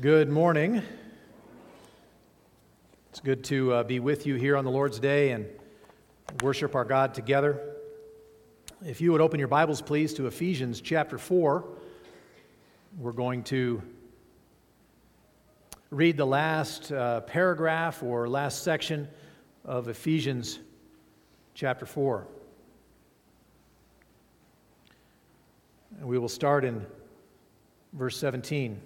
Good morning. It's good to uh, be with you here on the Lord's Day and worship our God together. If you would open your Bibles, please, to Ephesians chapter 4, we're going to read the last uh, paragraph or last section of Ephesians chapter 4. And we will start in verse 17.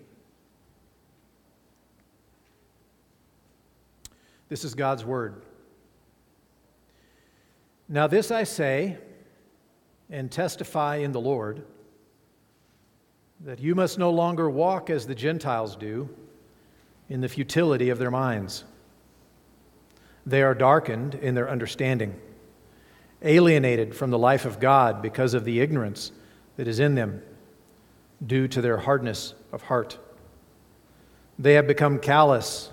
This is God's word. Now, this I say and testify in the Lord that you must no longer walk as the Gentiles do in the futility of their minds. They are darkened in their understanding, alienated from the life of God because of the ignorance that is in them due to their hardness of heart. They have become callous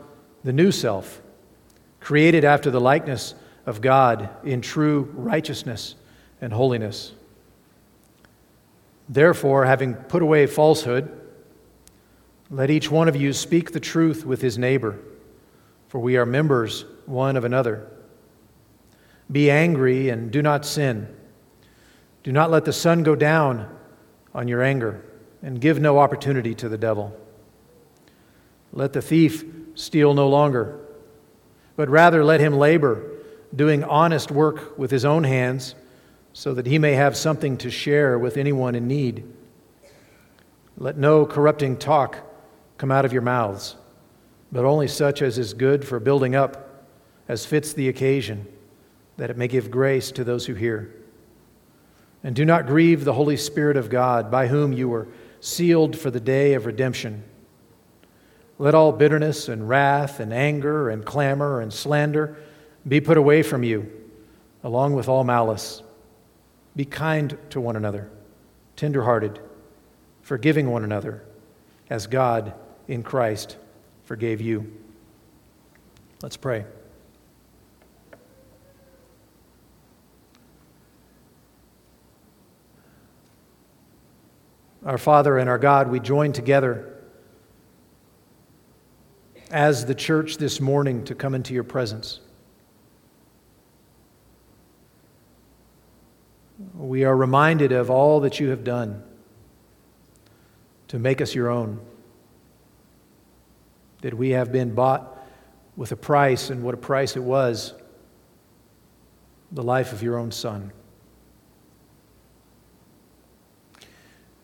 the new self, created after the likeness of God in true righteousness and holiness. Therefore, having put away falsehood, let each one of you speak the truth with his neighbor, for we are members one of another. Be angry and do not sin. Do not let the sun go down on your anger, and give no opportunity to the devil. Let the thief steal no longer, but rather let him labor, doing honest work with his own hands, so that he may have something to share with anyone in need. Let no corrupting talk come out of your mouths, but only such as is good for building up, as fits the occasion, that it may give grace to those who hear. And do not grieve the Holy Spirit of God, by whom you were sealed for the day of redemption. Let all bitterness and wrath and anger and clamor and slander be put away from you, along with all malice. Be kind to one another, tenderhearted, forgiving one another, as God in Christ forgave you. Let's pray. Our Father and our God, we join together as the church this morning to come into your presence. We are reminded of all that you have done to make us your own. That we have been bought with a price, and what a price it was the life of your own Son.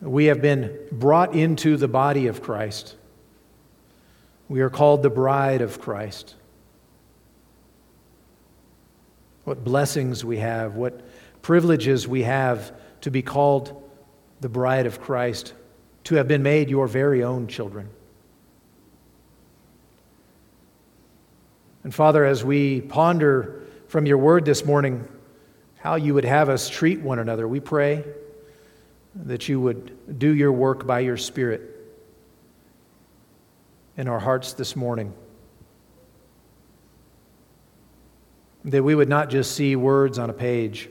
We have been brought into the body of Christ we are called the bride of Christ. What blessings we have, what privileges we have to be called the bride of Christ, to have been made your very own children. And Father, as we ponder from your word this morning how you would have us treat one another, we pray that you would do your work by your Spirit in our hearts this morning. That we would not just see words on a page,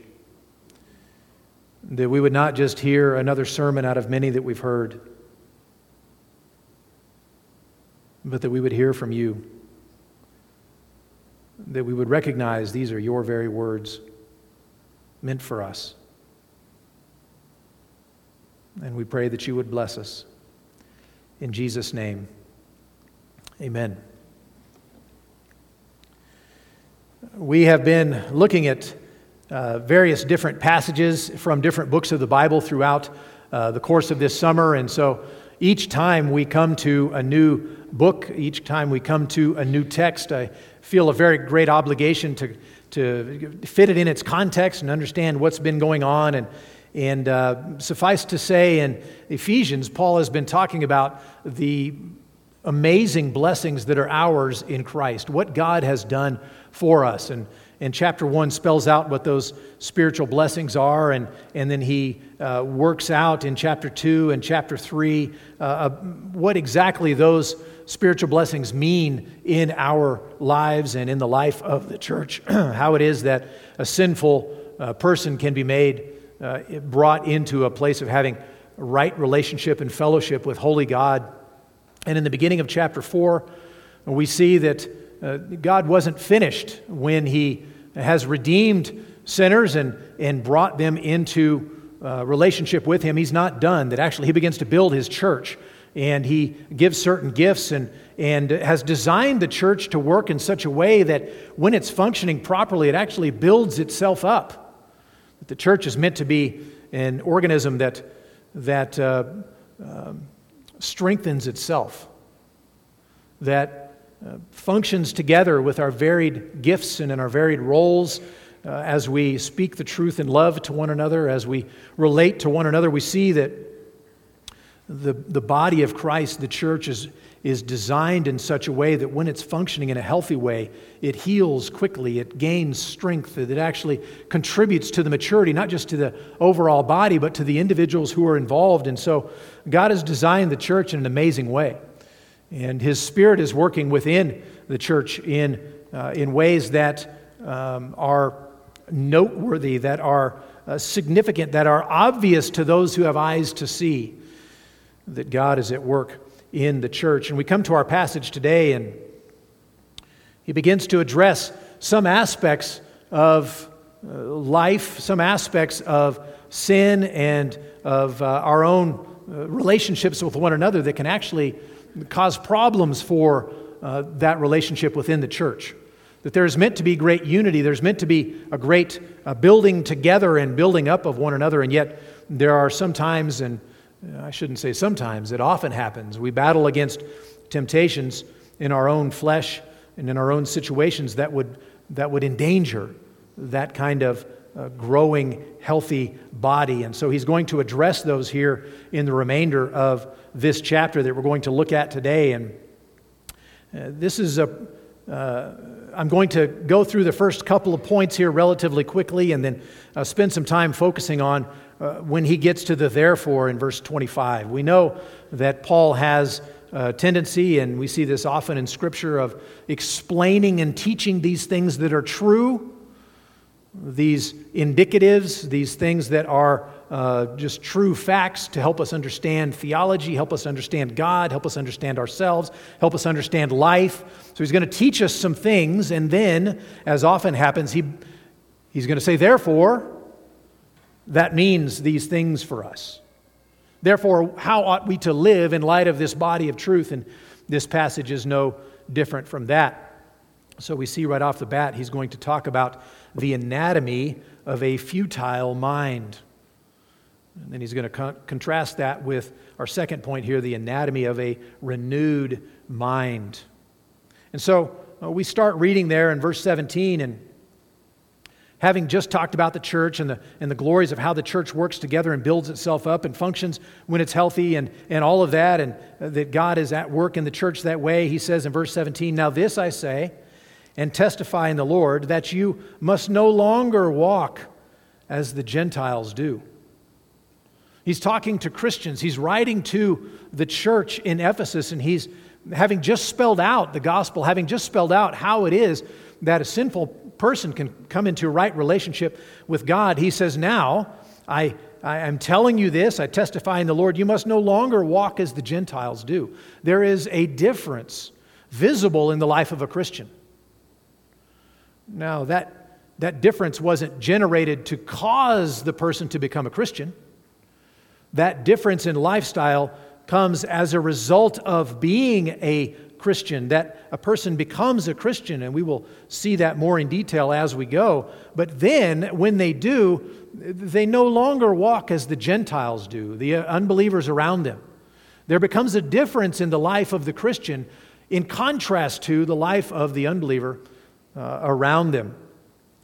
that we would not just hear another sermon out of many that we've heard, but that we would hear from you, that we would recognize these are your very words meant for us. And we pray that you would bless us. In Jesus' name. Amen. We have been looking at uh, various different passages from different books of the Bible throughout uh, the course of this summer. And so each time we come to a new book, each time we come to a new text, I feel a very great obligation to, to fit it in its context and understand what's been going on. And, and uh, suffice to say, in Ephesians, Paul has been talking about the amazing blessings that are ours in Christ, what God has done for us. And, and chapter one spells out what those spiritual blessings are, and, and then he uh, works out in chapter two and chapter three uh, uh, what exactly those spiritual blessings mean in our lives and in the life of the church. How it is that a sinful uh, person can be made, uh, brought into a place of having right relationship and fellowship with holy God. And in the beginning of chapter 4, we see that uh, God wasn't finished when He has redeemed sinners and, and brought them into uh, relationship with Him. He's not done, that actually He begins to build His church and he gives certain gifts and, and has designed the church to work in such a way that when it's functioning properly, it actually builds itself up. That the church is meant to be an organism that, that uh, uh, strengthens itself, that uh, functions together with our varied gifts and in our varied roles. Uh, as we speak the truth in love to one another, as we relate to one another, we see that the, the body of Christ, the church, is, is designed in such a way that when it's functioning in a healthy way, it heals quickly, it gains strength, it actually contributes to the maturity, not just to the overall body, but to the individuals who are involved. And so God has designed the church in an amazing way. And His Spirit is working within the church in, uh, in ways that um, are noteworthy, that are uh, significant, that are obvious to those who have eyes to see that God is at work in the church. And we come to our passage today, and he begins to address some aspects of uh, life, some aspects of sin, and of uh, our own uh, relationships with one another that can actually cause problems for uh, that relationship within the church. That there's meant to be great unity, there's meant to be a great uh, building together and building up of one another, and yet there are some times and I shouldn't say sometimes, it often happens. We battle against temptations in our own flesh and in our own situations that would, that would endanger that kind of uh, growing, healthy body. And so he's going to address those here in the remainder of this chapter that we're going to look at today. And uh, this is a. Uh, I'm going to go through the first couple of points here relatively quickly and then uh, spend some time focusing on uh, when he gets to the therefore in verse 25. We know that Paul has a tendency, and we see this often in Scripture, of explaining and teaching these things that are true, these indicatives, these things that are uh, just true facts to help us understand theology, help us understand God, help us understand ourselves, help us understand life. So he's going to teach us some things, and then, as often happens, he, he's going to say, therefore, that means these things for us. Therefore, how ought we to live in light of this body of truth? And this passage is no different from that. So we see right off the bat, he's going to talk about the anatomy of a futile mind. And then he's going to con- contrast that with our second point here the anatomy of a renewed mind. And so uh, we start reading there in verse 17, and having just talked about the church and the, and the glories of how the church works together and builds itself up and functions when it's healthy and, and all of that, and uh, that God is at work in the church that way, he says in verse 17, Now this I say and testify in the Lord that you must no longer walk as the Gentiles do. He's talking to Christians. He's writing to the church in Ephesus, and he's having just spelled out the gospel, having just spelled out how it is that a sinful person can come into a right relationship with God, he says, Now, I, I am telling you this, I testify in the Lord, you must no longer walk as the Gentiles do. There is a difference visible in the life of a Christian. Now, that, that difference wasn't generated to cause the person to become a Christian. That difference in lifestyle comes as a result of being a Christian, that a person becomes a Christian, and we will see that more in detail as we go. But then, when they do, they no longer walk as the Gentiles do, the unbelievers around them. There becomes a difference in the life of the Christian in contrast to the life of the unbeliever uh, around them.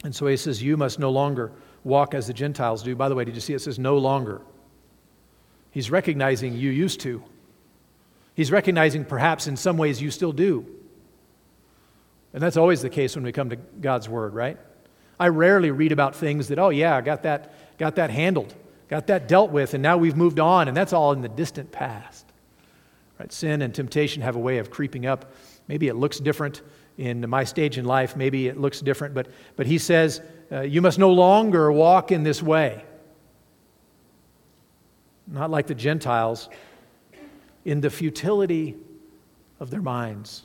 And so he says, You must no longer walk as the Gentiles do. By the way, did you see it says no longer? He's recognizing you used to. He's recognizing perhaps in some ways you still do. And that's always the case when we come to God's Word, right? I rarely read about things that, oh, yeah, I got that, got that handled, got that dealt with, and now we've moved on, and that's all in the distant past. Right? Sin and temptation have a way of creeping up. Maybe it looks different in my stage in life, maybe it looks different, but, but he says, uh, You must no longer walk in this way. Not like the Gentiles, in the futility of their minds.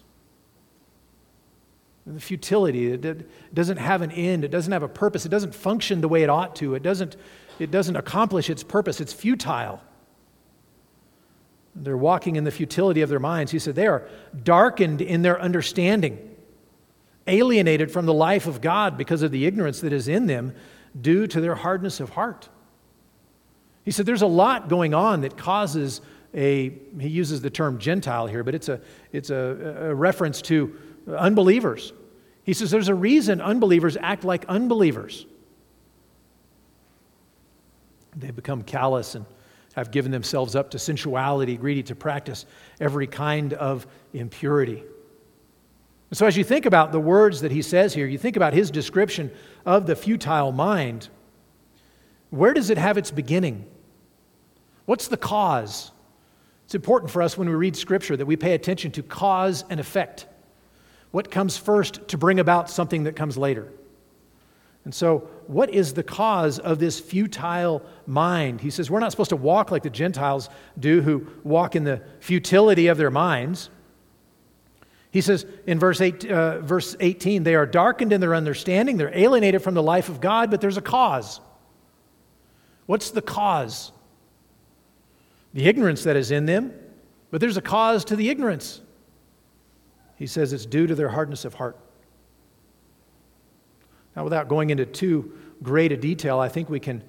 The futility, it doesn't have an end, it doesn't have a purpose, it doesn't function the way it ought to, it doesn't, it doesn't accomplish its purpose, it's futile. They're walking in the futility of their minds. He said they are darkened in their understanding, alienated from the life of God because of the ignorance that is in them due to their hardness of heart. He said there's a lot going on that causes a, he uses the term Gentile here, but it's a, it's a, a reference to unbelievers. He says there's a reason unbelievers act like unbelievers. They become callous and have given themselves up to sensuality, greedy to practice every kind of impurity. So, as you think about the words that he says here, you think about his description of the futile mind, where does it have its beginning? What's the cause? It's important for us when we read Scripture that we pay attention to cause and effect. What comes first to bring about something that comes later? And so, what is the cause of this futile mind? He says we're not supposed to walk like the Gentiles do, who walk in the futility of their minds. He says in verse, eight, uh, verse 18, they are darkened in their understanding, they're alienated from the life of God, but there's a cause. What's the cause? The ignorance that is in them, but there's a cause to the ignorance. He says it's due to their hardness of heart. Now, without going into too great a detail, I think we can,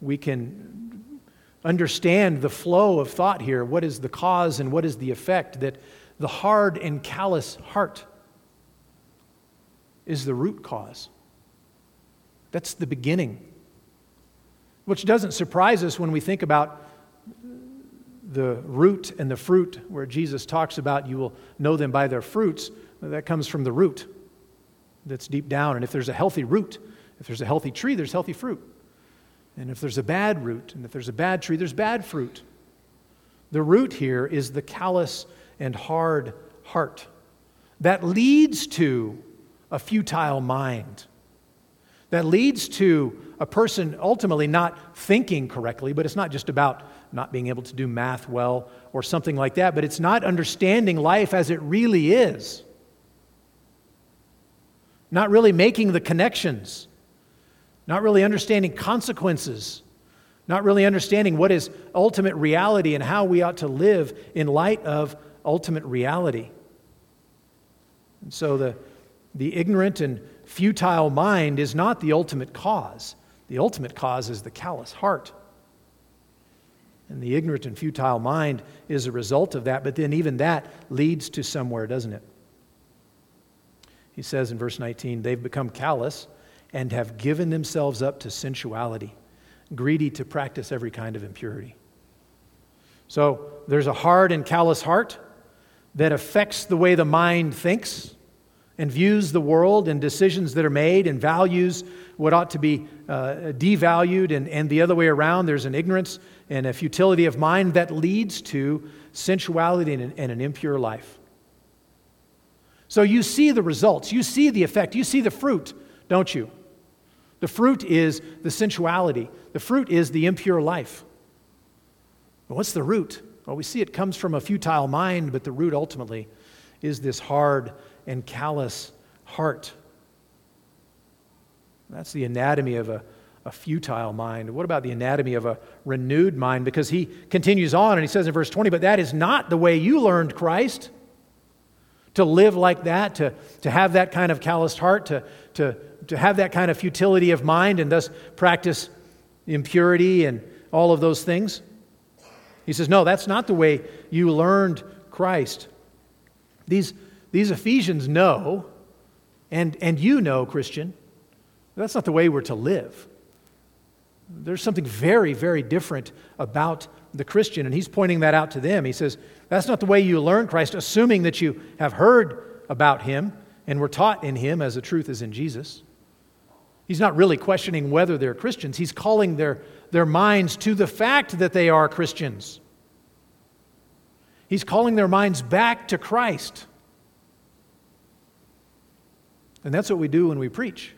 we can understand the flow of thought here. What is the cause and what is the effect? That the hard and callous heart is the root cause. That's the beginning. Which doesn't surprise us when we think about the root and the fruit, where Jesus talks about you will know them by their fruits, that comes from the root that's deep down. And if there's a healthy root, if there's a healthy tree, there's healthy fruit. And if there's a bad root, and if there's a bad tree, there's bad fruit. The root here is the callous and hard heart that leads to a futile mind, that leads to a person ultimately not thinking correctly, but it's not just about not being able to do math well or something like that, but it's not understanding life as it really is. Not really making the connections, not really understanding consequences, not really understanding what is ultimate reality and how we ought to live in light of ultimate reality. And so the, the ignorant and futile mind is not the ultimate cause. The ultimate cause is the callous heart. And the ignorant and futile mind is a result of that, but then even that leads to somewhere, doesn't it? He says in verse 19, they've become callous and have given themselves up to sensuality, greedy to practice every kind of impurity. So there's a hard and callous heart that affects the way the mind thinks and views the world and decisions that are made and values what ought to be uh, devalued, and, and the other way around. There's an ignorance and a futility of mind that leads to sensuality and, an impure life. So you see the results, you see the effect, you see the fruit, don't you? The fruit is the sensuality, the fruit is the impure life. But what's the root? Well, we see it comes from a futile mind, but the root ultimately is this hard and callous heart. That's the anatomy of a, a futile mind. What about the anatomy of a renewed mind? Because he continues on and he says in verse 20, but that is not the way you learned Christ. To live like that, to, to have that kind of calloused heart, to, to, to have that kind of futility of mind and thus practice impurity and all of those things. He says, No, that's not the way you learned Christ. These, these Ephesians know, and, and you know, Christian, that's not the way we're to live. There's something very, very different about the Christian, and he's pointing that out to them. He says, That's not the way you learn Christ, assuming that you have heard about him and were taught in him as the truth is in Jesus. He's not really questioning whether they're Christians, he's calling their, their minds to the fact that they are Christians. He's calling their minds back to Christ. And that's what we do when we preach.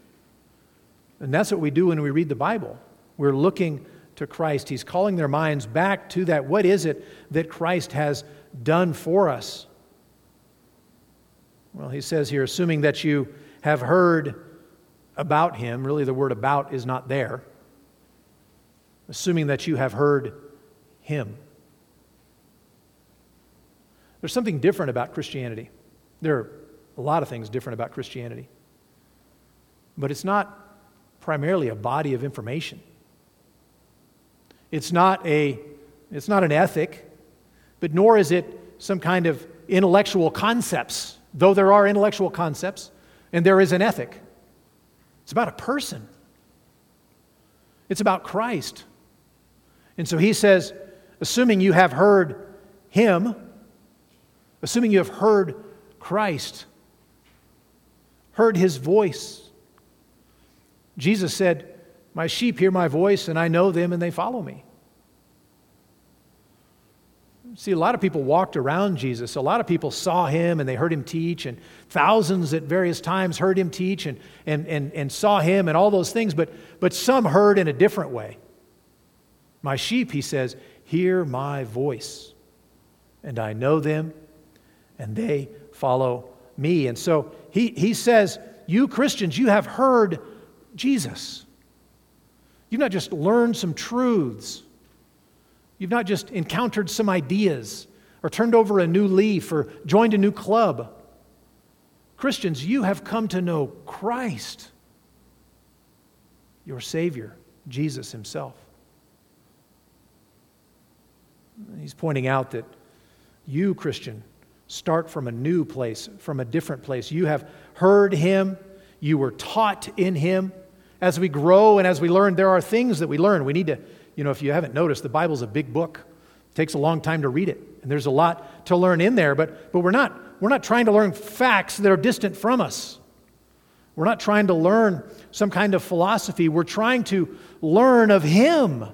And that's what we do when we read the Bible. We're looking to Christ. He's calling their minds back to that. What is it that Christ has done for us? Well, he says here, assuming that you have heard about him, really the word about is not there. Assuming that you have heard him. There's something different about Christianity. There are a lot of things different about Christianity. But it's not primarily a body of information. It's not, a, it's not an ethic, but nor is it some kind of intellectual concepts, though there are intellectual concepts and there is an ethic. It's about a person, it's about Christ. And so he says, assuming you have heard him, assuming you have heard Christ, heard his voice. Jesus said, my sheep hear my voice, and I know them, and they follow me. See, a lot of people walked around Jesus. A lot of people saw him and they heard him teach, and thousands at various times heard him teach and, and, and, and saw him and all those things, but, but some heard in a different way. My sheep, he says, hear my voice, and I know them, and they follow me. And so he, he says, You Christians, you have heard Jesus. You've not just learned some truths, you've not just encountered some ideas or turned over a new leaf or joined a new club. Christians, you have come to know Christ, your Savior, Jesus Himself. He's pointing out that you, Christian, start from a new place, from a different place. You have heard Him, you were taught in Him as we grow and as we learn, there are things that we learn. We need to, you know, if you haven't noticed, the Bible's a big book. It takes a long time to read it, and there's a lot to learn in there, but, but we're, not, we're not trying to learn facts that are distant from us. We're not trying to learn some kind of philosophy. We're trying to learn of Him,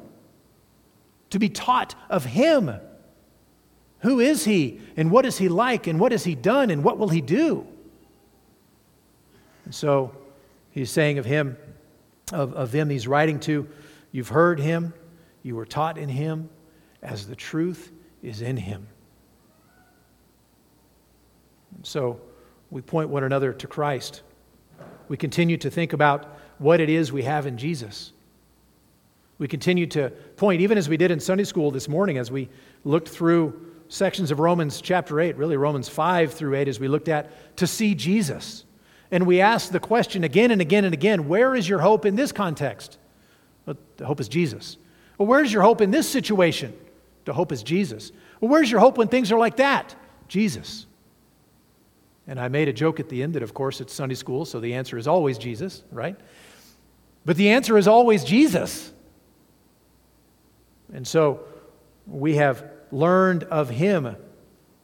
to be taught of Him. Who is He, and what is He like, and what has He done, and what will He do? And so he's saying of Him, of, of them he's writing to. You've heard him, you were taught in him, as the truth is in him. So we point one another to Christ. We continue to think about what it is we have in Jesus. We continue to point, even as we did in Sunday school this morning, as we looked through sections of Romans chapter 8, really Romans 5 through 8, as we looked at to see Jesus. And we ask the question again and again and again where is your hope in this context? Well, the hope is Jesus. Well, where's your hope in this situation? The hope is Jesus. Well, where's your hope when things are like that? Jesus. And I made a joke at the end that, of course, it's Sunday school, so the answer is always Jesus, right? But the answer is always Jesus. And so we have learned of him.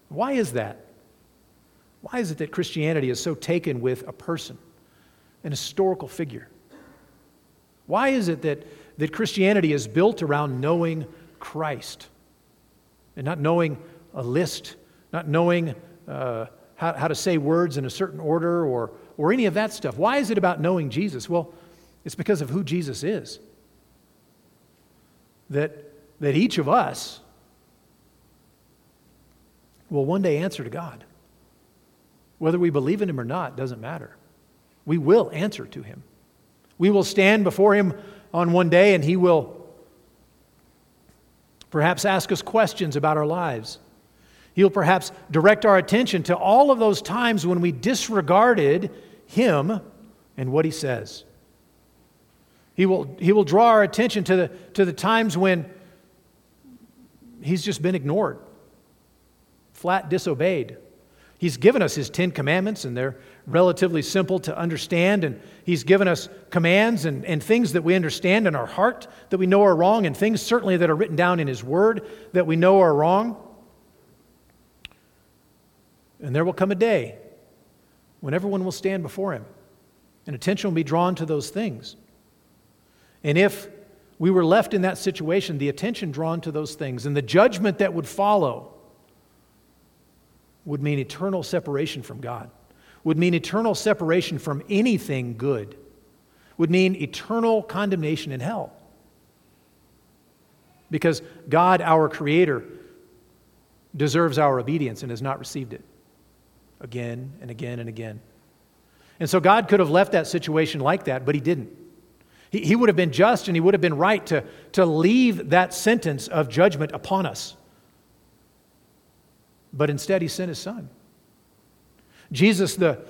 Why is that? Why is it that Christianity is so taken with a person, an historical figure? Why is it that, that Christianity is built around knowing Christ and not knowing a list, not knowing uh, how, how to say words in a certain order or, or any of that stuff? Why is it about knowing Jesus? Well, it's because of who Jesus is. That, that each of us will one day answer to God. Whether we believe in him or not doesn't matter. We will answer to him. We will stand before him on one day and he will perhaps ask us questions about our lives. He'll perhaps direct our attention to all of those times when we disregarded him and what he says. He will, he will draw our attention to the, to the times when he's just been ignored, flat disobeyed He's given us His Ten Commandments, and they're relatively simple to understand. And He's given us commands and, and things that we understand in our heart that we know are wrong, and things certainly that are written down in His Word that we know are wrong. And there will come a day when everyone will stand before Him, and attention will be drawn to those things. And if we were left in that situation, the attention drawn to those things, and the judgment that would follow would mean eternal separation from God, would mean eternal separation from anything good, would mean eternal condemnation in hell. Because God, our Creator, deserves our obedience and has not received it again and again and again. And so God could have left that situation like that, but He didn't. He, he would have been just and He would have been right to, to leave that sentence of judgment upon us. But instead, he sent his son. Jesus, the,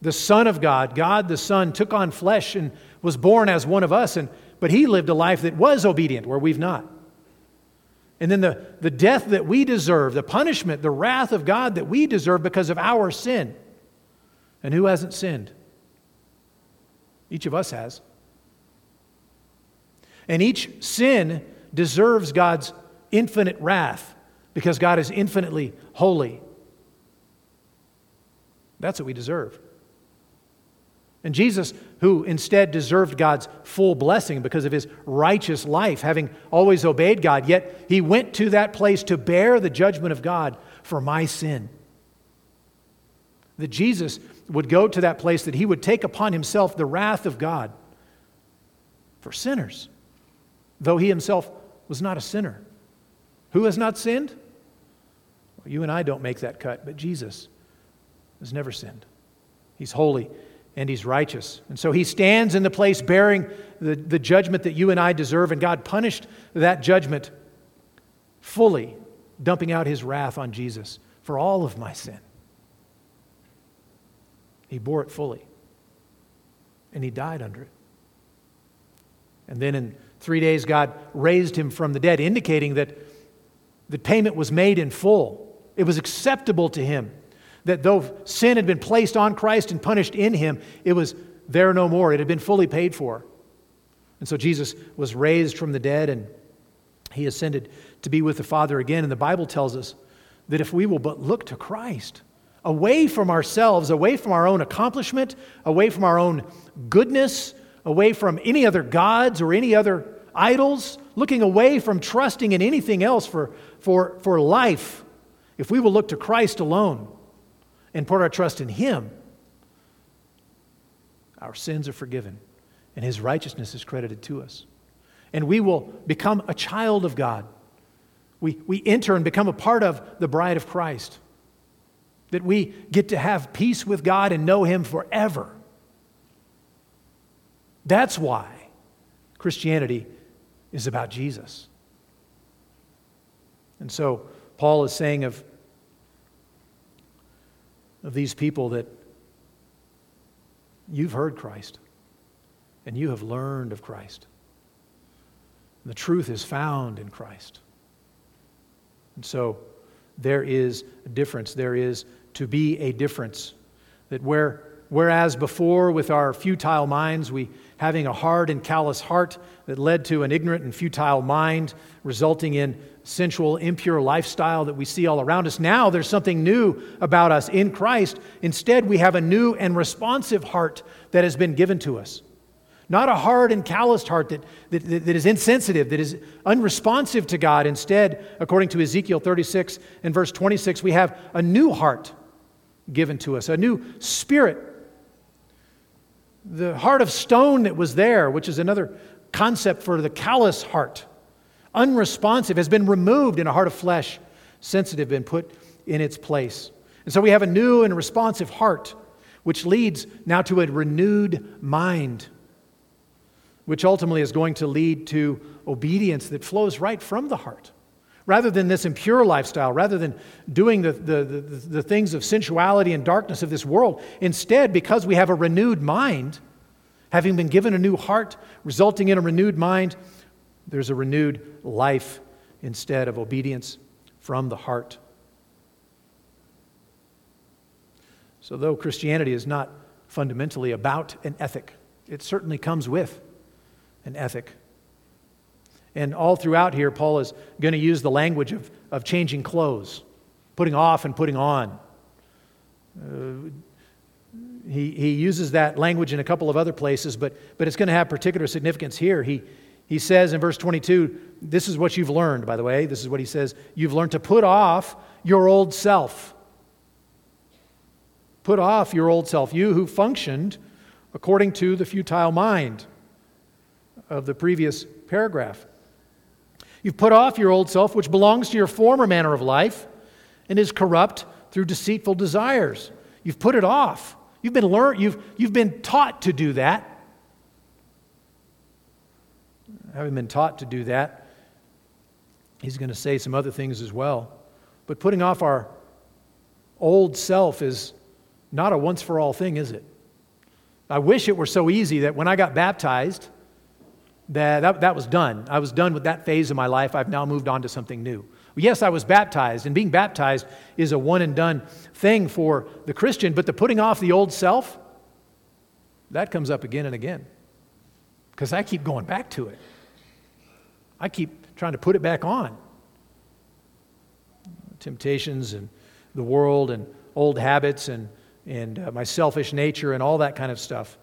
the Son of God, God the Son, took on flesh and was born as one of us, and, but he lived a life that was obedient, where we've not. And then the, the death that we deserve, the punishment, the wrath of God that we deserve because of our sin. And who hasn't sinned? Each of us has. And each sin deserves God's infinite wrath because God is infinitely holy. That's what we deserve. And Jesus, who instead deserved God's full blessing because of his righteous life, having always obeyed God, yet he went to that place to bear the judgment of God for my sin. That Jesus would go to that place, that he would take upon himself the wrath of God for sinners, though he himself was not a sinner. Who has not sinned? You and I don't make that cut, but Jesus has never sinned. He's holy and he's righteous. And so he stands in the place bearing the, the judgment that you and I deserve, and God punished that judgment fully, dumping out his wrath on Jesus for all of my sin. He bore it fully, and he died under it. And then in three days, God raised him from the dead, indicating that the payment was made in full it was acceptable to him that though sin had been placed on Christ and punished in him, it was there no more. It had been fully paid for. And so Jesus was raised from the dead and he ascended to be with the Father again. And the Bible tells us that if we will but look to Christ, away from ourselves, away from our own accomplishment, away from our own goodness, away from any other gods or any other idols, looking away from trusting in anything else for, for, for life, if we will look to Christ alone and put our trust in Him, our sins are forgiven and His righteousness is credited to us. And we will become a child of God. We, we enter and become a part of the bride of Christ. That we get to have peace with God and know Him forever. That's why Christianity is about Jesus. And so, Paul is saying of of these people that you've heard Christ and you have learned of Christ. And the truth is found in Christ. And so there is a difference. There is to be a difference. That where, whereas before, with our futile minds, we having a hard and callous heart that led to an ignorant and futile mind, resulting in sensual, impure lifestyle that we see all around us. Now there's something new about us in Christ. Instead, we have a new and responsive heart that has been given to us. Not a hard and calloused heart that, that, that is insensitive, that is unresponsive to God. Instead, according to Ezekiel 36 and verse 26, we have a new heart given to us, a new spirit. The heart of stone that was there, which is another concept for the callous heart unresponsive, has been removed, and a heart of flesh, sensitive, been put in its place. And so we have a new and responsive heart, which leads now to a renewed mind, which ultimately is going to lead to obedience that flows right from the heart. Rather than this impure lifestyle, rather than doing the, the, the, the things of sensuality and darkness of this world, instead, because we have a renewed mind, having been given a new heart, resulting in a renewed mind, there's a renewed life instead of obedience from the heart. So, though Christianity is not fundamentally about an ethic, it certainly comes with an ethic. And all throughout here, Paul is going to use the language of, of changing clothes, putting off and putting on. Uh, he, he uses that language in a couple of other places, but, but it's going to have particular significance here. He, he says in verse 22, this is what you've learned, by the way. This is what he says. You've learned to put off your old self. Put off your old self, you who functioned according to the futile mind of the previous paragraph. You've put off your old self, which belongs to your former manner of life and is corrupt through deceitful desires. You've put it off. You've been learned, you've, you've been taught to do that. Having been taught to do that, he's going to say some other things as well. But putting off our old self is not a once for all thing, is it? I wish it were so easy that when I got baptized, that, that, that was done. I was done with that phase of my life. I've now moved on to something new. Yes, I was baptized, and being baptized is a one and done thing for the Christian, but the putting off the old self, that comes up again and again. Because I keep going back to it. I keep trying to put it back on. Temptations and the world and old habits and, and uh, my selfish nature and all that kind of stuff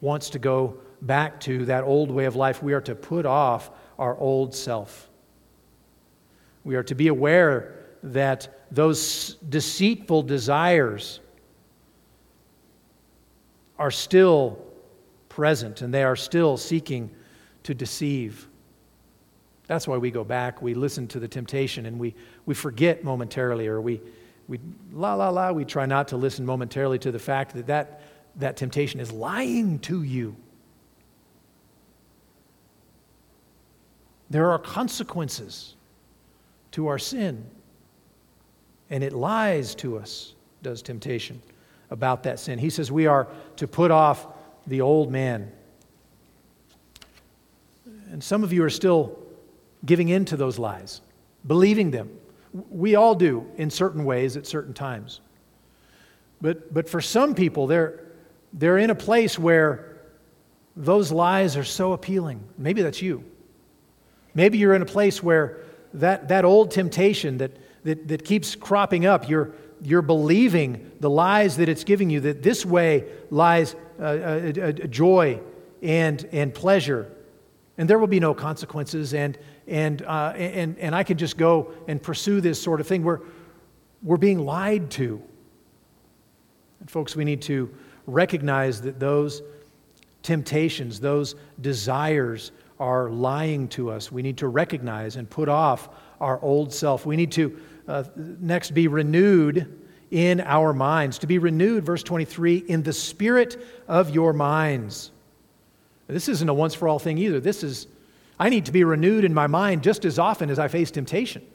wants to go back to that old way of life. We are to put off our old self. We are to be aware that those deceitful desires are still present and they are still seeking to deceive. That's why we go back, we listen to the temptation, and we, we forget momentarily, or we, we, la, la, la, we try not to listen momentarily to the fact that that, that temptation is lying to you. There are consequences to our sin. And it lies to us, does temptation, about that sin. He says we are to put off the old man. And some of you are still giving in to those lies, believing them. We all do in certain ways at certain times. But, but for some people, they're, they're in a place where those lies are so appealing. Maybe that's you. Maybe you're in a place where that, that old temptation that, that, that keeps cropping up, you're, you're believing the lies that it's giving you, that this way lies uh, uh, joy and, and pleasure. And there will be no consequences, and, and, uh, and, and I can just go and pursue this sort of thing. We're, we're being lied to. And, folks, we need to recognize that those temptations, those desires, are lying to us. We need to recognize and put off our old self. We need to uh, next be renewed in our minds. To be renewed, verse 23, in the spirit of your minds. This isn't a once for all thing either. This is, I need to be renewed in my mind just as often as I face temptation.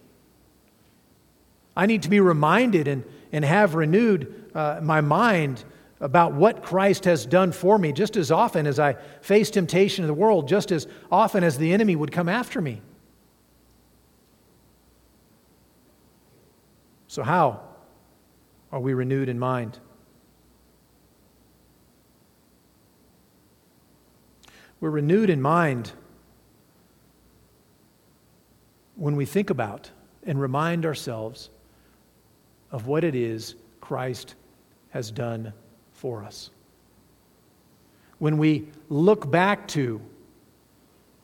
I need to be reminded and, and have renewed uh, my mind about what Christ has done for me just as often as I face temptation in the world, just as often as the enemy would come after me. So, how are we renewed in mind? We're renewed in mind when we think about and remind ourselves of what it is Christ has done for us. When we look back to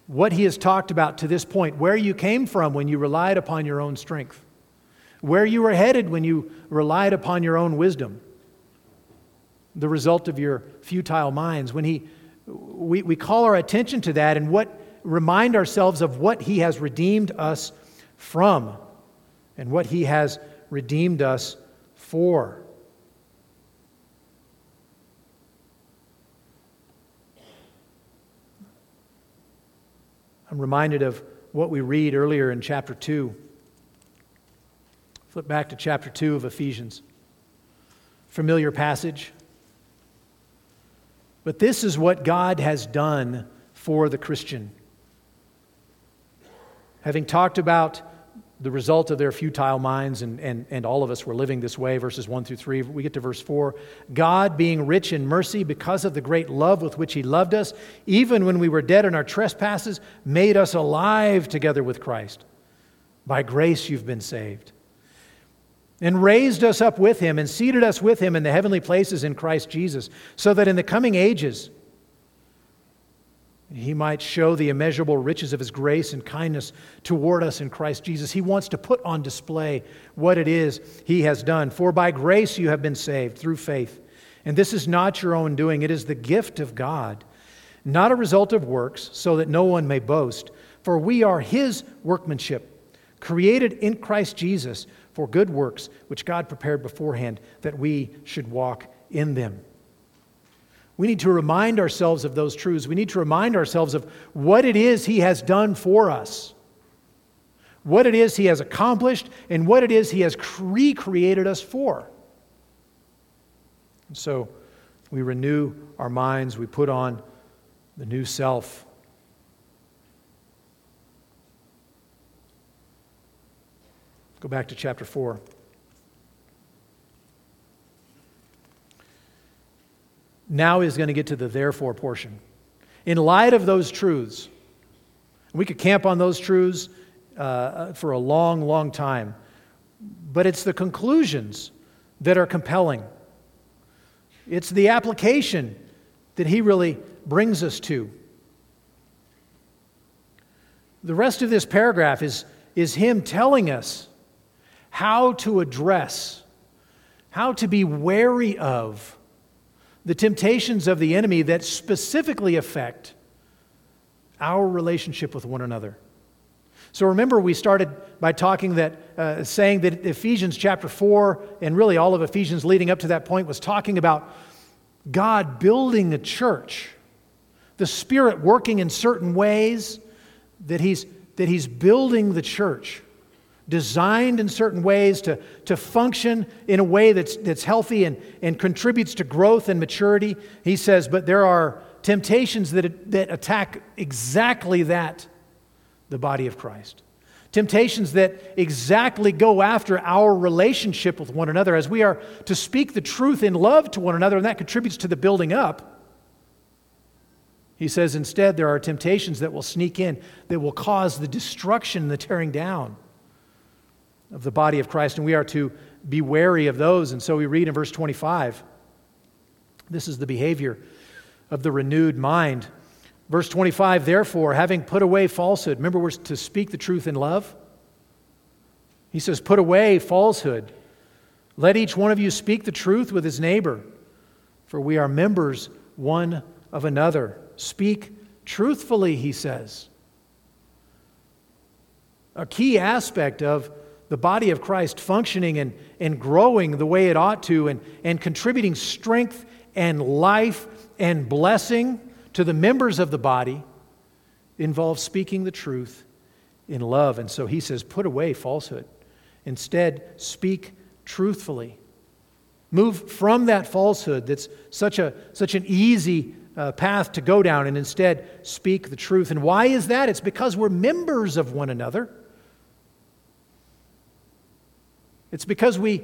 what he has talked about to this point, where you came from when you relied upon your own strength, where you were headed when you relied upon your own wisdom, the result of your futile minds, when he, we, we call our attention to that and what remind ourselves of what he has redeemed us from and what he has redeemed us for. I'm reminded of what we read earlier in chapter 2. Flip back to chapter 2 of Ephesians. Familiar passage. But this is what God has done for the Christian. Having talked about the result of their futile minds, and, and, and all of us were living this way, verses 1 through 3. We get to verse 4. God, being rich in mercy, because of the great love with which He loved us, even when we were dead in our trespasses, made us alive together with Christ. By grace you've been saved. And raised us up with Him and seated us with Him in the heavenly places in Christ Jesus, so that in the coming ages, he might show the immeasurable riches of his grace and kindness toward us in Christ Jesus. He wants to put on display what it is he has done. For by grace you have been saved through faith. And this is not your own doing, it is the gift of God, not a result of works, so that no one may boast. For we are his workmanship, created in Christ Jesus for good works, which God prepared beforehand that we should walk in them. We need to remind ourselves of those truths. We need to remind ourselves of what it is He has done for us, what it is He has accomplished, and what it is He has recreated us for. And so we renew our minds, we put on the new self. Go back to chapter 4. Now is going to get to the therefore portion. In light of those truths, we could camp on those truths uh, for a long, long time, but it's the conclusions that are compelling. It's the application that he really brings us to. The rest of this paragraph is, is him telling us how to address, how to be wary of the temptations of the enemy that specifically affect our relationship with one another. So remember, we started by talking that, uh, saying that Ephesians chapter 4, and really all of Ephesians leading up to that point, was talking about God building a church, the Spirit working in certain ways that He's, that he's building the church designed in certain ways to, to function in a way that's, that's healthy and, and contributes to growth and maturity. He says, but there are temptations that, that attack exactly that, the body of Christ. Temptations that exactly go after our relationship with one another as we are to speak the truth in love to one another, and that contributes to the building up. He says instead, there are temptations that will sneak in that will cause the destruction the tearing down of the body of Christ, and we are to be wary of those. And so we read in verse 25 this is the behavior of the renewed mind. Verse 25, therefore, having put away falsehood, remember we're to speak the truth in love? He says, put away falsehood. Let each one of you speak the truth with his neighbor, for we are members one of another. Speak truthfully, he says. A key aspect of the body of Christ functioning and, and growing the way it ought to and, and contributing strength and life and blessing to the members of the body involves speaking the truth in love. And so he says, put away falsehood. Instead, speak truthfully. Move from that falsehood that's such, a, such an easy uh, path to go down and instead speak the truth. And why is that? It's because we're members of one another. It's because we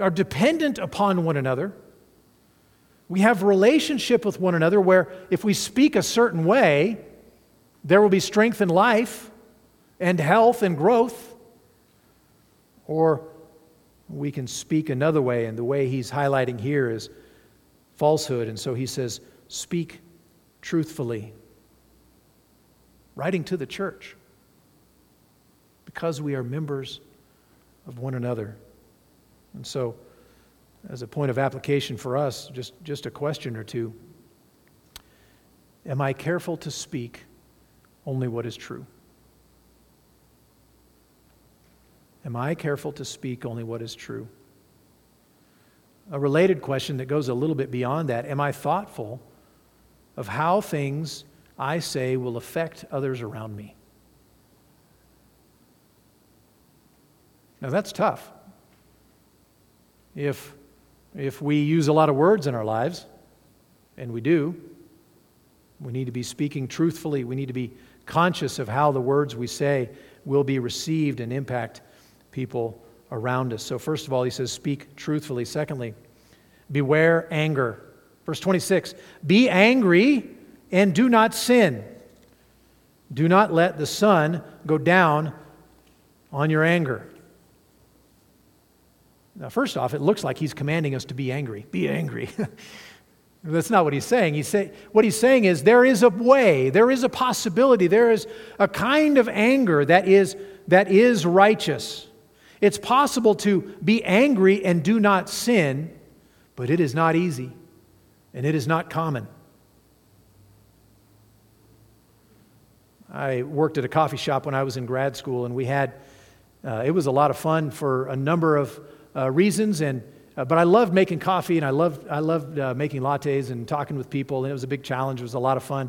are dependent upon one another. We have relationship with one another where if we speak a certain way, there will be strength in life and health and growth. Or we can speak another way, and the way he's highlighting here is falsehood. And so he says, speak truthfully. Writing to the church because we are members of one another. And so, as a point of application for us, just, just a question or two Am I careful to speak only what is true? Am I careful to speak only what is true? A related question that goes a little bit beyond that Am I thoughtful of how things I say will affect others around me? Now, that's tough. If, if we use a lot of words in our lives, and we do, we need to be speaking truthfully. We need to be conscious of how the words we say will be received and impact people around us. So, first of all, he says, speak truthfully. Secondly, beware anger. Verse 26 Be angry and do not sin. Do not let the sun go down on your anger. Now, first off, it looks like he's commanding us to be angry. Be angry. That's not what he's saying. He's say, what he's saying is there is a way, there is a possibility, there is a kind of anger that is, that is righteous. It's possible to be angry and do not sin, but it is not easy and it is not common. I worked at a coffee shop when I was in grad school, and we had, uh, it was a lot of fun for a number of uh, reasons. And, uh, but I loved making coffee, and I loved, I loved uh, making lattes and talking with people, and it was a big challenge. It was a lot of fun.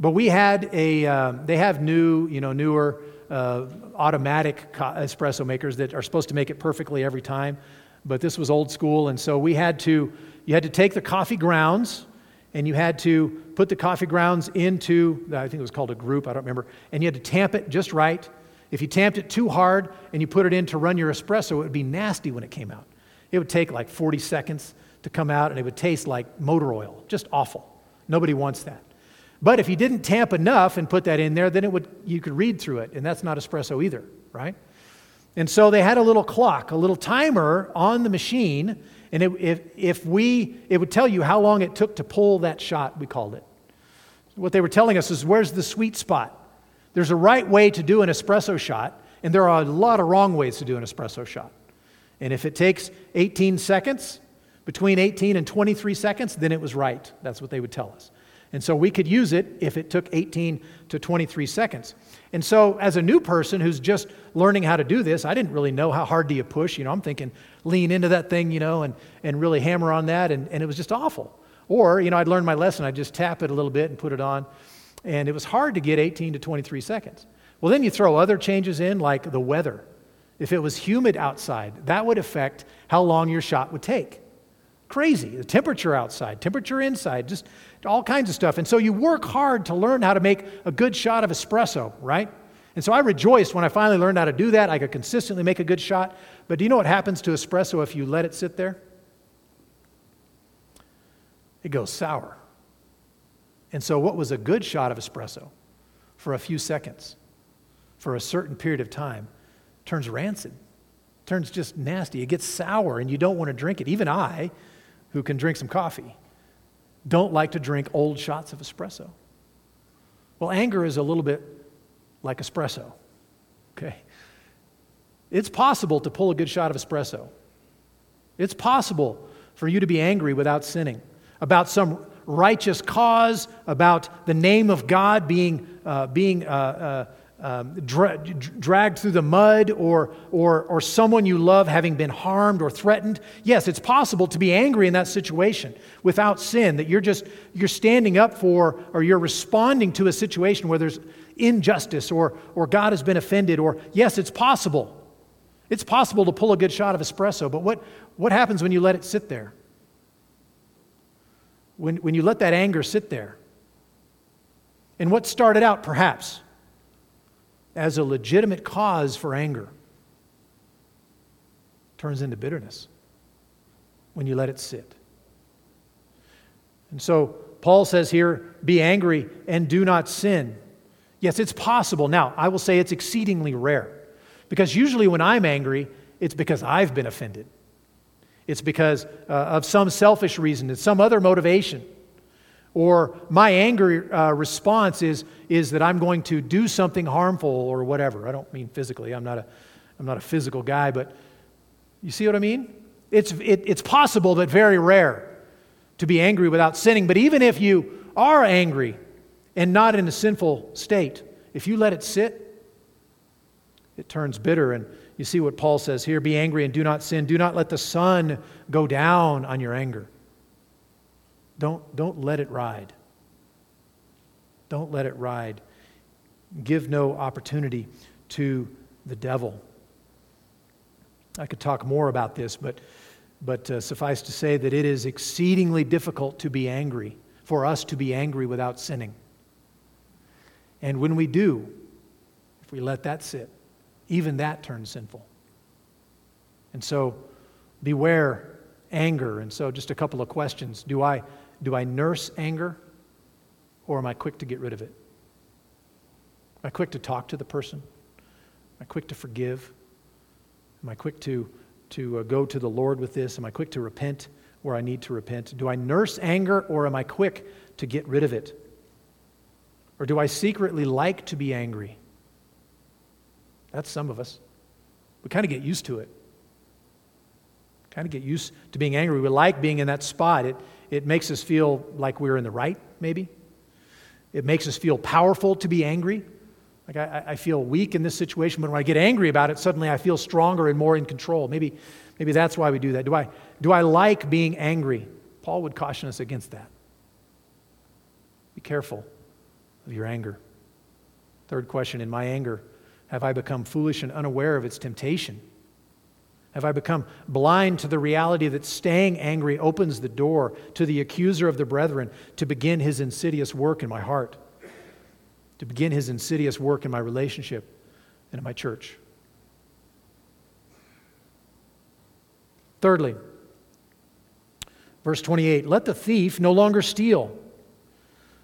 But we had a, uh, they have new, you know, newer uh, automatic espresso makers that are supposed to make it perfectly every time. But this was old school, and so we had to, you had to take the coffee grounds, and you had to put the coffee grounds into, I think it was called a group, I don't remember, and you had to tamp it just right. If you tamped it too hard and you put it in to run your espresso, it would be nasty when it came out. It would take like 40 seconds to come out and it would taste like motor oil, just awful. Nobody wants that. But if you didn't tamp enough and put that in there, then it would, you could read through it, and that's not espresso either, right? And so they had a little clock, a little timer on the machine, and it, if, if we, it would tell you how long it took to pull that shot, we called it. What they were telling us is where's the sweet spot? There's a right way to do an espresso shot, and there are a lot of wrong ways to do an espresso shot. And if it takes 18 seconds, between 18 and 23 seconds, then it was right. That's what they would tell us. And so we could use it if it took 18 to 23 seconds. And so, as a new person who's just learning how to do this, I didn't really know how hard do you push. You know, I'm thinking lean into that thing, you know, and, and really hammer on that, and, and it was just awful. Or, you know, I'd learned my lesson, I'd just tap it a little bit and put it on. And it was hard to get 18 to 23 seconds. Well, then you throw other changes in, like the weather. If it was humid outside, that would affect how long your shot would take. Crazy. The temperature outside, temperature inside, just all kinds of stuff. And so you work hard to learn how to make a good shot of espresso, right? And so I rejoiced when I finally learned how to do that. I could consistently make a good shot. But do you know what happens to espresso if you let it sit there? It goes sour. And so, what was a good shot of espresso for a few seconds, for a certain period of time, turns rancid, turns just nasty. It gets sour, and you don't want to drink it. Even I, who can drink some coffee, don't like to drink old shots of espresso. Well, anger is a little bit like espresso, okay? It's possible to pull a good shot of espresso. It's possible for you to be angry without sinning about some righteous cause, about the name of God being, uh, being uh, uh, um, dra- dragged through the mud or, or, or someone you love having been harmed or threatened. Yes, it's possible to be angry in that situation without sin, that you're just you're standing up for or you're responding to a situation where there's injustice or, or God has been offended. Or, yes, it's possible. It's possible to pull a good shot of espresso, but what, what happens when you let it sit there? When, when you let that anger sit there? And what started out, perhaps, as a legitimate cause for anger turns into bitterness when you let it sit. And so Paul says here be angry and do not sin. Yes, it's possible. Now, I will say it's exceedingly rare because usually when I'm angry, it's because I've been offended. It's because uh, of some selfish reason, it's some other motivation. Or my anger uh, response is, is that I'm going to do something harmful or whatever. I don't mean physically, I'm not a, I'm not a physical guy, but you see what I mean? It's, it, it's possible, but very rare, to be angry without sinning. But even if you are angry and not in a sinful state, if you let it sit, it turns bitter. And you see what Paul says here be angry and do not sin. Do not let the sun go down on your anger. Don't, don't let it ride. Don't let it ride. Give no opportunity to the devil. I could talk more about this, but, but uh, suffice to say that it is exceedingly difficult to be angry, for us to be angry without sinning. And when we do, if we let that sit, even that turns sinful. And so beware anger. And so just a couple of questions. Do I do I nurse anger or am I quick to get rid of it? Am I quick to talk to the person? Am I quick to forgive? Am I quick to, to uh, go to the Lord with this? Am I quick to repent where I need to repent? Do I nurse anger or am I quick to get rid of it? Or do I secretly like to be angry? That's some of us. We kind of get used to it. Kind of get used to being angry. We like being in that spot. It, it makes us feel like we're in the right, maybe. It makes us feel powerful to be angry. Like I, I feel weak in this situation, but when I get angry about it, suddenly I feel stronger and more in control. Maybe, maybe that's why we do that. Do I, do I like being angry? Paul would caution us against that. Be careful of your anger. Third question In my anger, have I become foolish and unaware of its temptation? Have I become blind to the reality that staying angry opens the door to the accuser of the brethren to begin his insidious work in my heart, to begin his insidious work in my relationship and in my church? Thirdly, verse 28 let the thief no longer steal,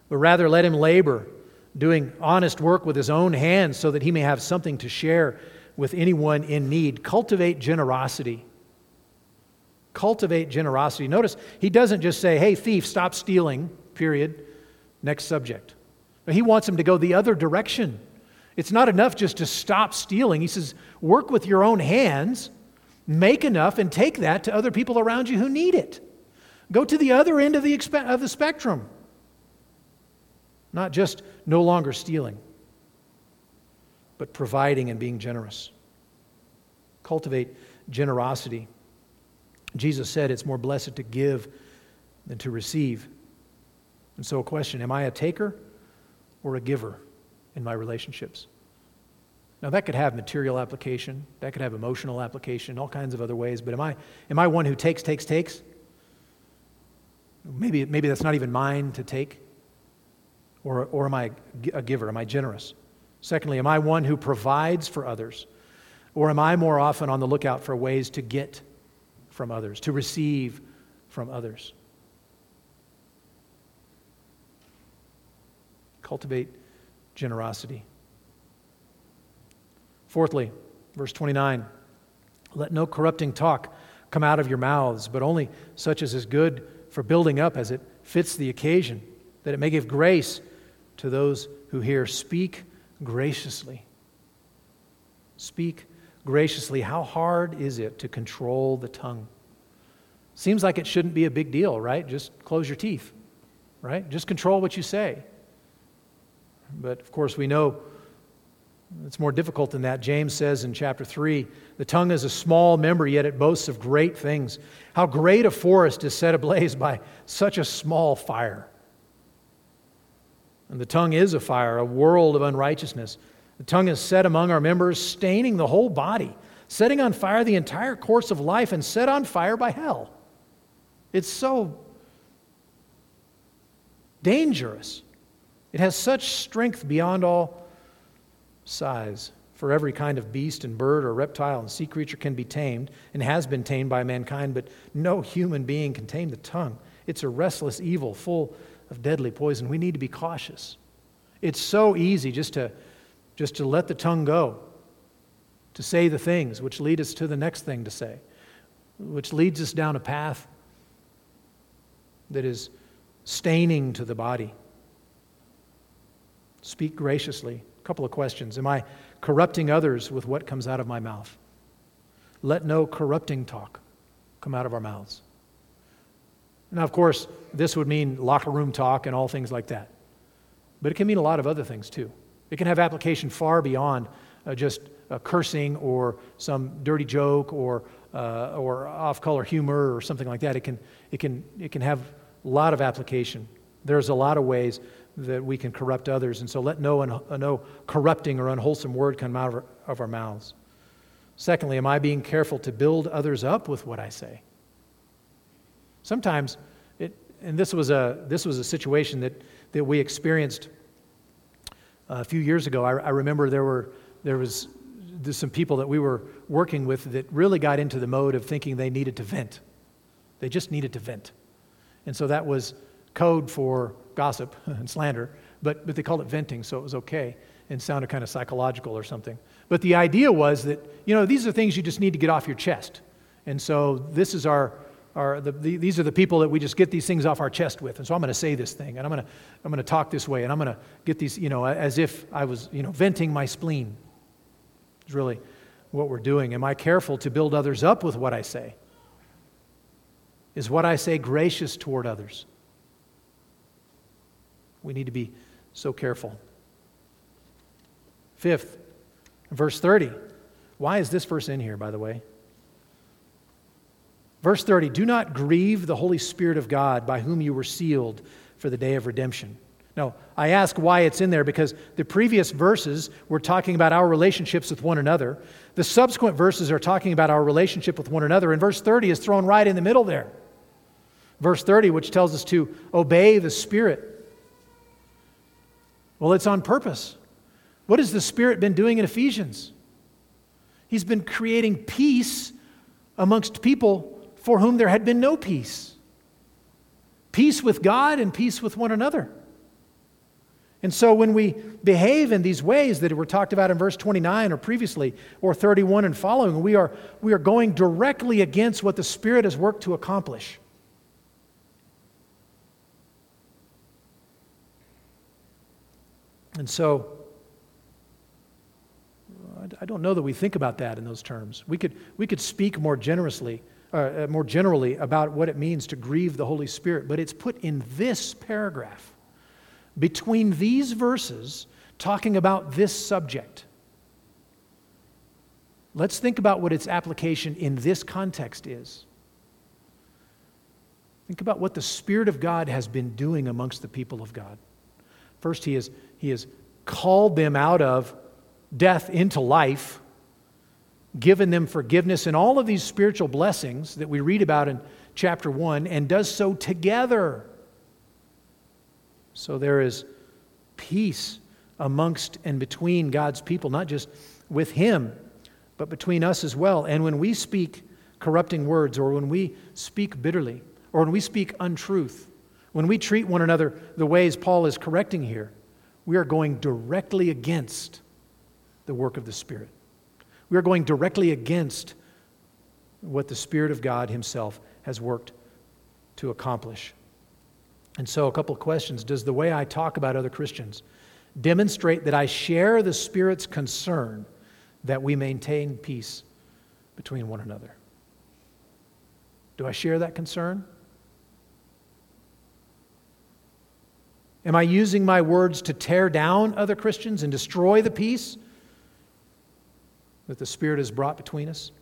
but rather let him labor, doing honest work with his own hands so that he may have something to share with anyone in need. Cultivate generosity. Cultivate generosity. Notice he doesn't just say, hey, thief, stop stealing, period. Next subject. But he wants him to go the other direction. It's not enough just to stop stealing. He says, work with your own hands, make enough, and take that to other people around you who need it. Go to the other end of the, expe- of the spectrum. Not just no longer stealing but providing and being generous. Cultivate generosity. Jesus said it's more blessed to give than to receive. And so, a question Am I a taker or a giver in my relationships? Now, that could have material application, that could have emotional application, all kinds of other ways, but am I, am I one who takes, takes, takes? Maybe, maybe that's not even mine to take. Or, or am I a giver? Am I generous? Secondly, am I one who provides for others? Or am I more often on the lookout for ways to get from others, to receive from others? Cultivate generosity. Fourthly, verse 29 let no corrupting talk come out of your mouths, but only such as is good for building up as it fits the occasion, that it may give grace to those who hear. Speak graciously. Speak graciously. How hard is it to control the tongue? Seems like it shouldn't be a big deal, right? Just close your teeth, right? Just control what you say. But of course, we know it's more difficult than that. James says in chapter 3 the tongue is a small member, yet it boasts of great things. How great a forest is set ablaze by such a small fire. And the tongue is a fire, a world of unrighteousness. The tongue is set among our members, staining the whole body, setting on fire the entire course of life, and set on fire by hell. It's so dangerous. It has such strength beyond all size. For every kind of beast and bird or reptile and sea creature can be tamed and has been tamed by mankind, but no human being can tame the tongue. It's a restless evil full of deadly poison. We need to be cautious. It's so easy just to, just to let the tongue go, to say the things which lead us to the next thing to say, which leads us down a path that is staining to the body. Speak graciously. A couple of questions. Am I corrupting others with what comes out of my mouth? Let no corrupting talk come out of our mouths. Now, of course, this would mean locker room talk and all things like that. But it can mean a lot of other things too. It can have application far beyond uh, just uh, cursing or some dirty joke or, uh, or off color humor or something like that. It can, it, can, it can have a lot of application. There's a lot of ways that we can corrupt others. And so let no, un- uh, no corrupting or unwholesome word come out of our, of our mouths. Secondly, am I being careful to build others up with what I say? Sometimes, it, and this was a, this was a situation that, that we experienced uh, a few years ago. I, I remember there, were, there was some people that we were working with that really got into the mode of thinking they needed to vent. They just needed to vent. And so that was code for gossip and slander, but, but they called it venting, so it was okay and sounded kind of psychological or something. But the idea was that, you know, these are things you just need to get off your chest. And so this is our, our the, the, these are the people that we just get these things off our chest with. And so I'm going to say this thing, and I'm going to, I'm going to talk this way, and I'm going to get these, you know, as if I was, you know, venting my spleen. It's really what we're doing. Am I careful to build others up with what I say? Is what I say gracious toward others? We need to be so careful. Fifth, verse 30. Why is this verse in here, by the way? Verse 30 Do not grieve the Holy Spirit of God by whom you were sealed for the day of redemption. Now, I ask why it's in there because the previous verses were talking about our relationships with one another. The subsequent verses are talking about our relationship with one another, and verse 30 is thrown right in the middle there. Verse 30, which tells us to obey the Spirit. Well, it's on purpose. What has the Spirit been doing in Ephesians? He's been creating peace amongst people for whom there had been no peace peace with God and peace with one another. And so when we behave in these ways that were talked about in verse 29 or previously, or 31 and following, we are, we are going directly against what the Spirit has worked to accomplish. And so, I don't know that we think about that in those terms. We could, we could speak more generously, uh, more generally about what it means to grieve the Holy Spirit, but it's put in this paragraph between these verses talking about this subject. Let's think about what its application in this context is. Think about what the Spirit of God has been doing amongst the people of God. First, He has, he has called them out of death into life, given them forgiveness and all of these spiritual blessings that we read about in chapter 1, and does so together. So there is peace amongst and between God's people, not just with Him, but between us as well. And when we speak corrupting words, or when we speak bitterly, or when we speak untruth, when we treat one another the ways Paul is correcting here, we are going directly against the work of the Spirit. We are going directly against what the Spirit of God Himself has worked to accomplish. And so, a couple of questions. Does the way I talk about other Christians demonstrate that I share the Spirit's concern that we maintain peace between one another? Do I share that concern? Am I using my words to tear down other Christians and destroy the peace that the Spirit has brought between us?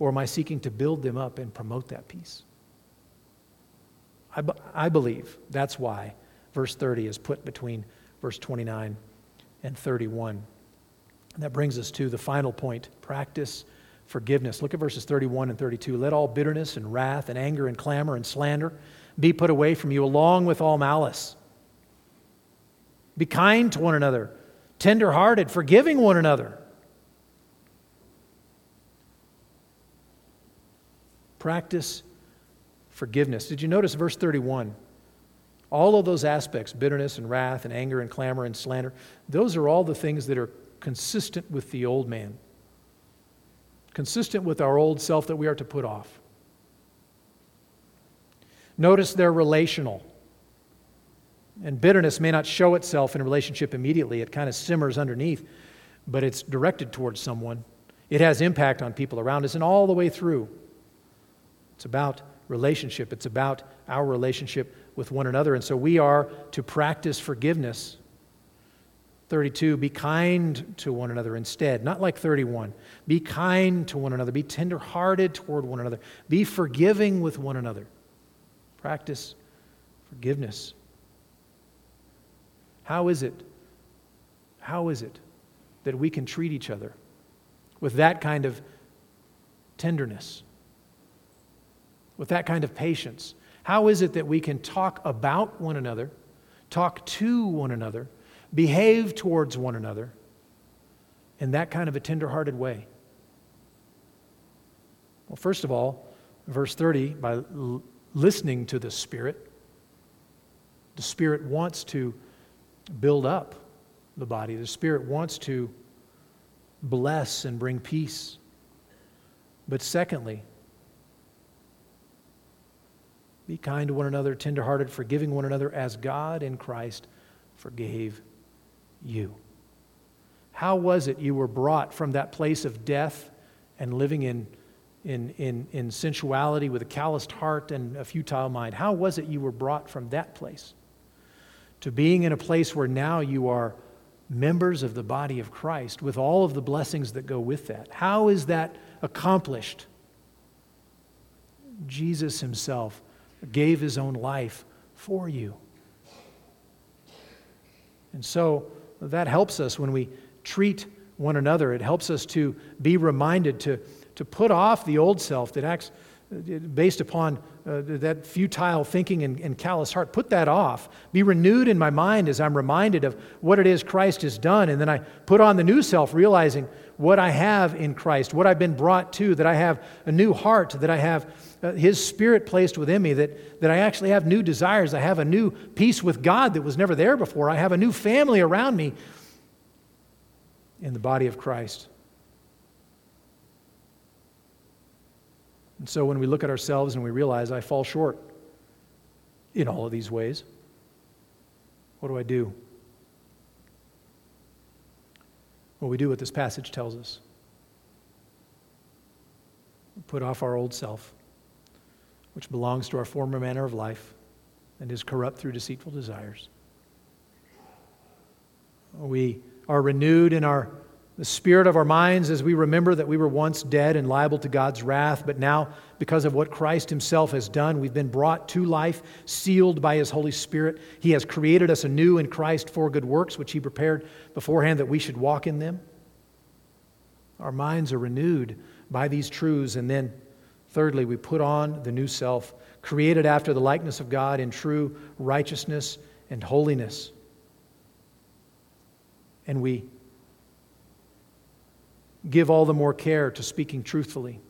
Or am I seeking to build them up and promote that peace? I, I believe that's why verse 30 is put between verse 29 and 31. And that brings us to the final point practice forgiveness. Look at verses 31 and 32. Let all bitterness and wrath and anger and clamor and slander be put away from you, along with all malice. Be kind to one another, tenderhearted, forgiving one another. Practice forgiveness. Did you notice verse 31? All of those aspects bitterness and wrath and anger and clamor and slander those are all the things that are consistent with the old man, consistent with our old self that we are to put off. Notice they're relational. And bitterness may not show itself in a relationship immediately, it kind of simmers underneath, but it's directed towards someone. It has impact on people around us and all the way through. It's about relationship, it's about our relationship with one another. And so we are to practice forgiveness. 32, be kind to one another instead, not like 31. Be kind to one another, be tenderhearted toward one another, be forgiving with one another. Practice forgiveness. How is it? How is it that we can treat each other with that kind of tenderness, with that kind of patience? How is it that we can talk about one another, talk to one another, behave towards one another in that kind of a tenderhearted way? Well, first of all, verse 30, by l- listening to the Spirit, the Spirit wants to build up the body. The Spirit wants to bless and bring peace. But secondly, be kind to one another, tenderhearted, forgiving one another as God in Christ forgave you. How was it you were brought from that place of death and living in, in, in, in sensuality with a calloused heart and a futile mind? How was it you were brought from that place to being in a place where now you are members of the body of Christ with all of the blessings that go with that? How is that accomplished? Jesus Himself gave His own life for you. And so that helps us when we treat one another. It helps us to be reminded to, to put off the old self that acts uh, based upon uh, that futile thinking and, and callous heart. Put that off. Be renewed in my mind as I'm reminded of what it is Christ has done. And then I put on the new self, realizing what I have in Christ, what I've been brought to, that I have a new heart, that I have uh, His Spirit placed within me, that, that I actually have new desires. I have a new peace with God that was never there before. I have a new family around me in the body of Christ. And so when we look at ourselves and we realize I fall short in all of these ways, what do I do? Well, we do what this passage tells us. We put off our old self, which belongs to our former manner of life and is corrupt through deceitful desires. We are renewed in our the spirit of our minds as we remember that we were once dead and liable to God's wrath, but now, because of what Christ Himself has done, we've been brought to life, sealed by His Holy Spirit. He has created us anew in Christ for good works, which He prepared beforehand that we should walk in them. Our minds are renewed by these truths, and then, thirdly, we put on the new self, created after the likeness of God in true righteousness and holiness. And we give all the more care to speaking truthfully.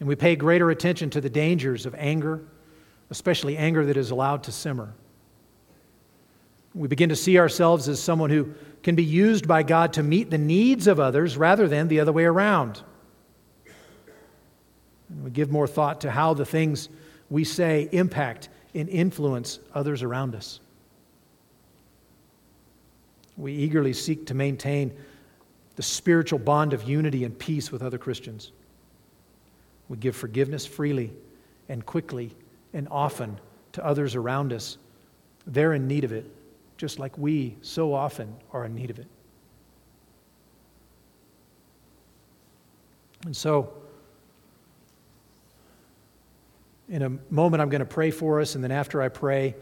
And we pay greater attention to the dangers of anger, especially anger that is allowed to simmer. We begin to see ourselves as someone who can be used by God to meet the needs of others rather than the other way around. And we give more thought to how the things we say impact and influence others around us. We eagerly seek to maintain the spiritual bond of unity and peace with other Christians. We give forgiveness freely and quickly and often to others around us. They're in need of it, just like we so often are in need of it. And so, in a moment, I'm going to pray for us, and then after I pray,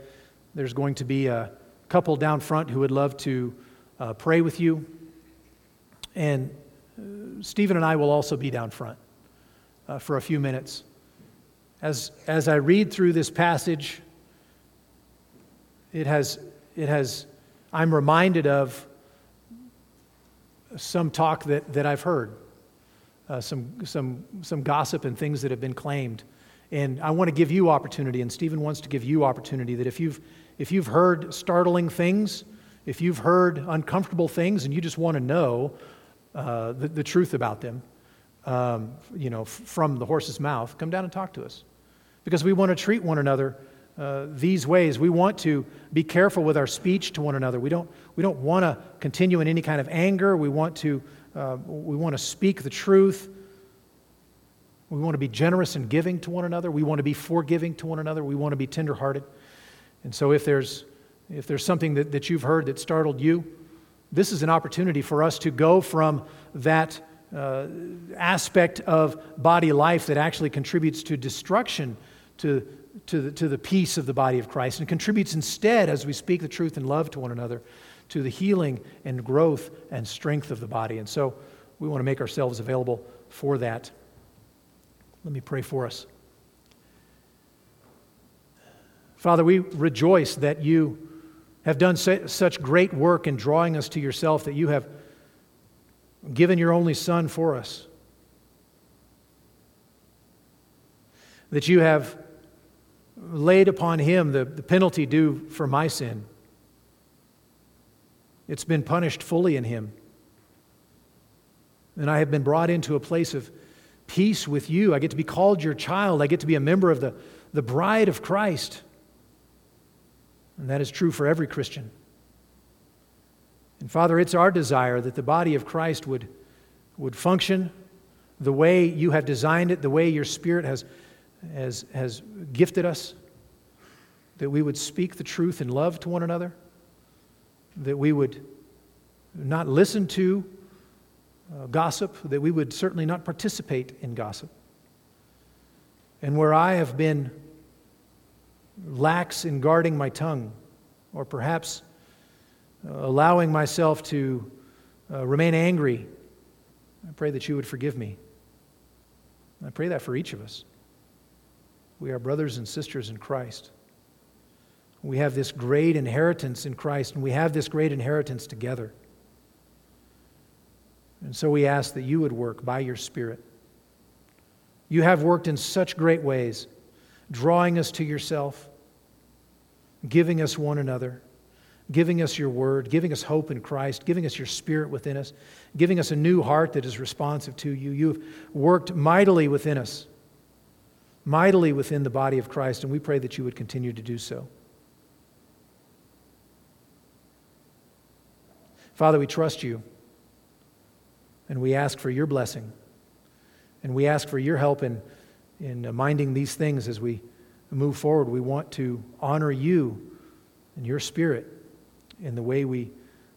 there's going to be a couple down front who would love to uh, pray with you. And uh, Stephen and I will also be down front uh, for a few minutes. As, as I read through this passage, it has, it has, I'm reminded of some talk that, that I've heard, uh, some, some, some gossip and things that have been claimed. And I want to give you opportunity, and Stephen wants to give you opportunity that if you've, if you've heard startling things, if you've heard uncomfortable things, and you just want to know uh, the, the, truth about them, um, you know, f- from the horse's mouth, come down and talk to us. Because we want to treat one another uh, these ways. We want to be careful with our speech to one another. We don't, we don't want to continue in any kind of anger. We want to, uh, we want to speak the truth. We want to be generous and giving to one another. We want to be forgiving to one another. We want to be tenderhearted. And so if there's, if there's something that, that you've heard that startled you, this is an opportunity for us to go from that uh, aspect of body life that actually contributes to destruction to, to, the, to the peace of the body of Christ and contributes instead, as we speak the truth and love to one another, to the healing and growth and strength of the body. And so we want to make ourselves available for that. Let me pray for us. Father, we rejoice that you have done such great work in drawing us to yourself that you have given your only Son for us, that you have laid upon him the, the penalty due for my sin. It's been punished fully in him. And I have been brought into a place of peace with you. I get to be called your child. I get to be a member of the, the bride of Christ. And that is true for every Christian. And Father, it's our desire that the body of Christ would, would function the way you have designed it, the way your Spirit has, has, has gifted us, that we would speak the truth in love to one another, that we would not listen to uh, gossip, that we would certainly not participate in gossip. And where I have been lax in guarding my tongue, or perhaps uh, allowing myself to uh, remain angry, I pray that you would forgive me. I pray that for each of us. We are brothers and sisters in Christ. We have this great inheritance in Christ, and we have this great inheritance together. And so we ask that you would work by your Spirit. You have worked in such great ways, drawing us to yourself, giving us one another, giving us your word, giving us hope in Christ, giving us your Spirit within us, giving us a new heart that is responsive to you. You've worked mightily within us, mightily within the body of Christ, and we pray that you would continue to do so. Father, we trust you. And we ask for your blessing. And we ask for your help in, in minding these things as we move forward. We want to honor you and your spirit in the way we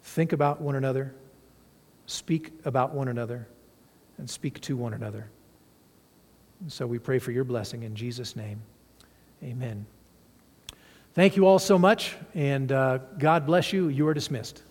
think about one another, speak about one another, and speak to one another. And so we pray for your blessing in Jesus' name. Amen. Thank you all so much, and uh, God bless you. You are dismissed.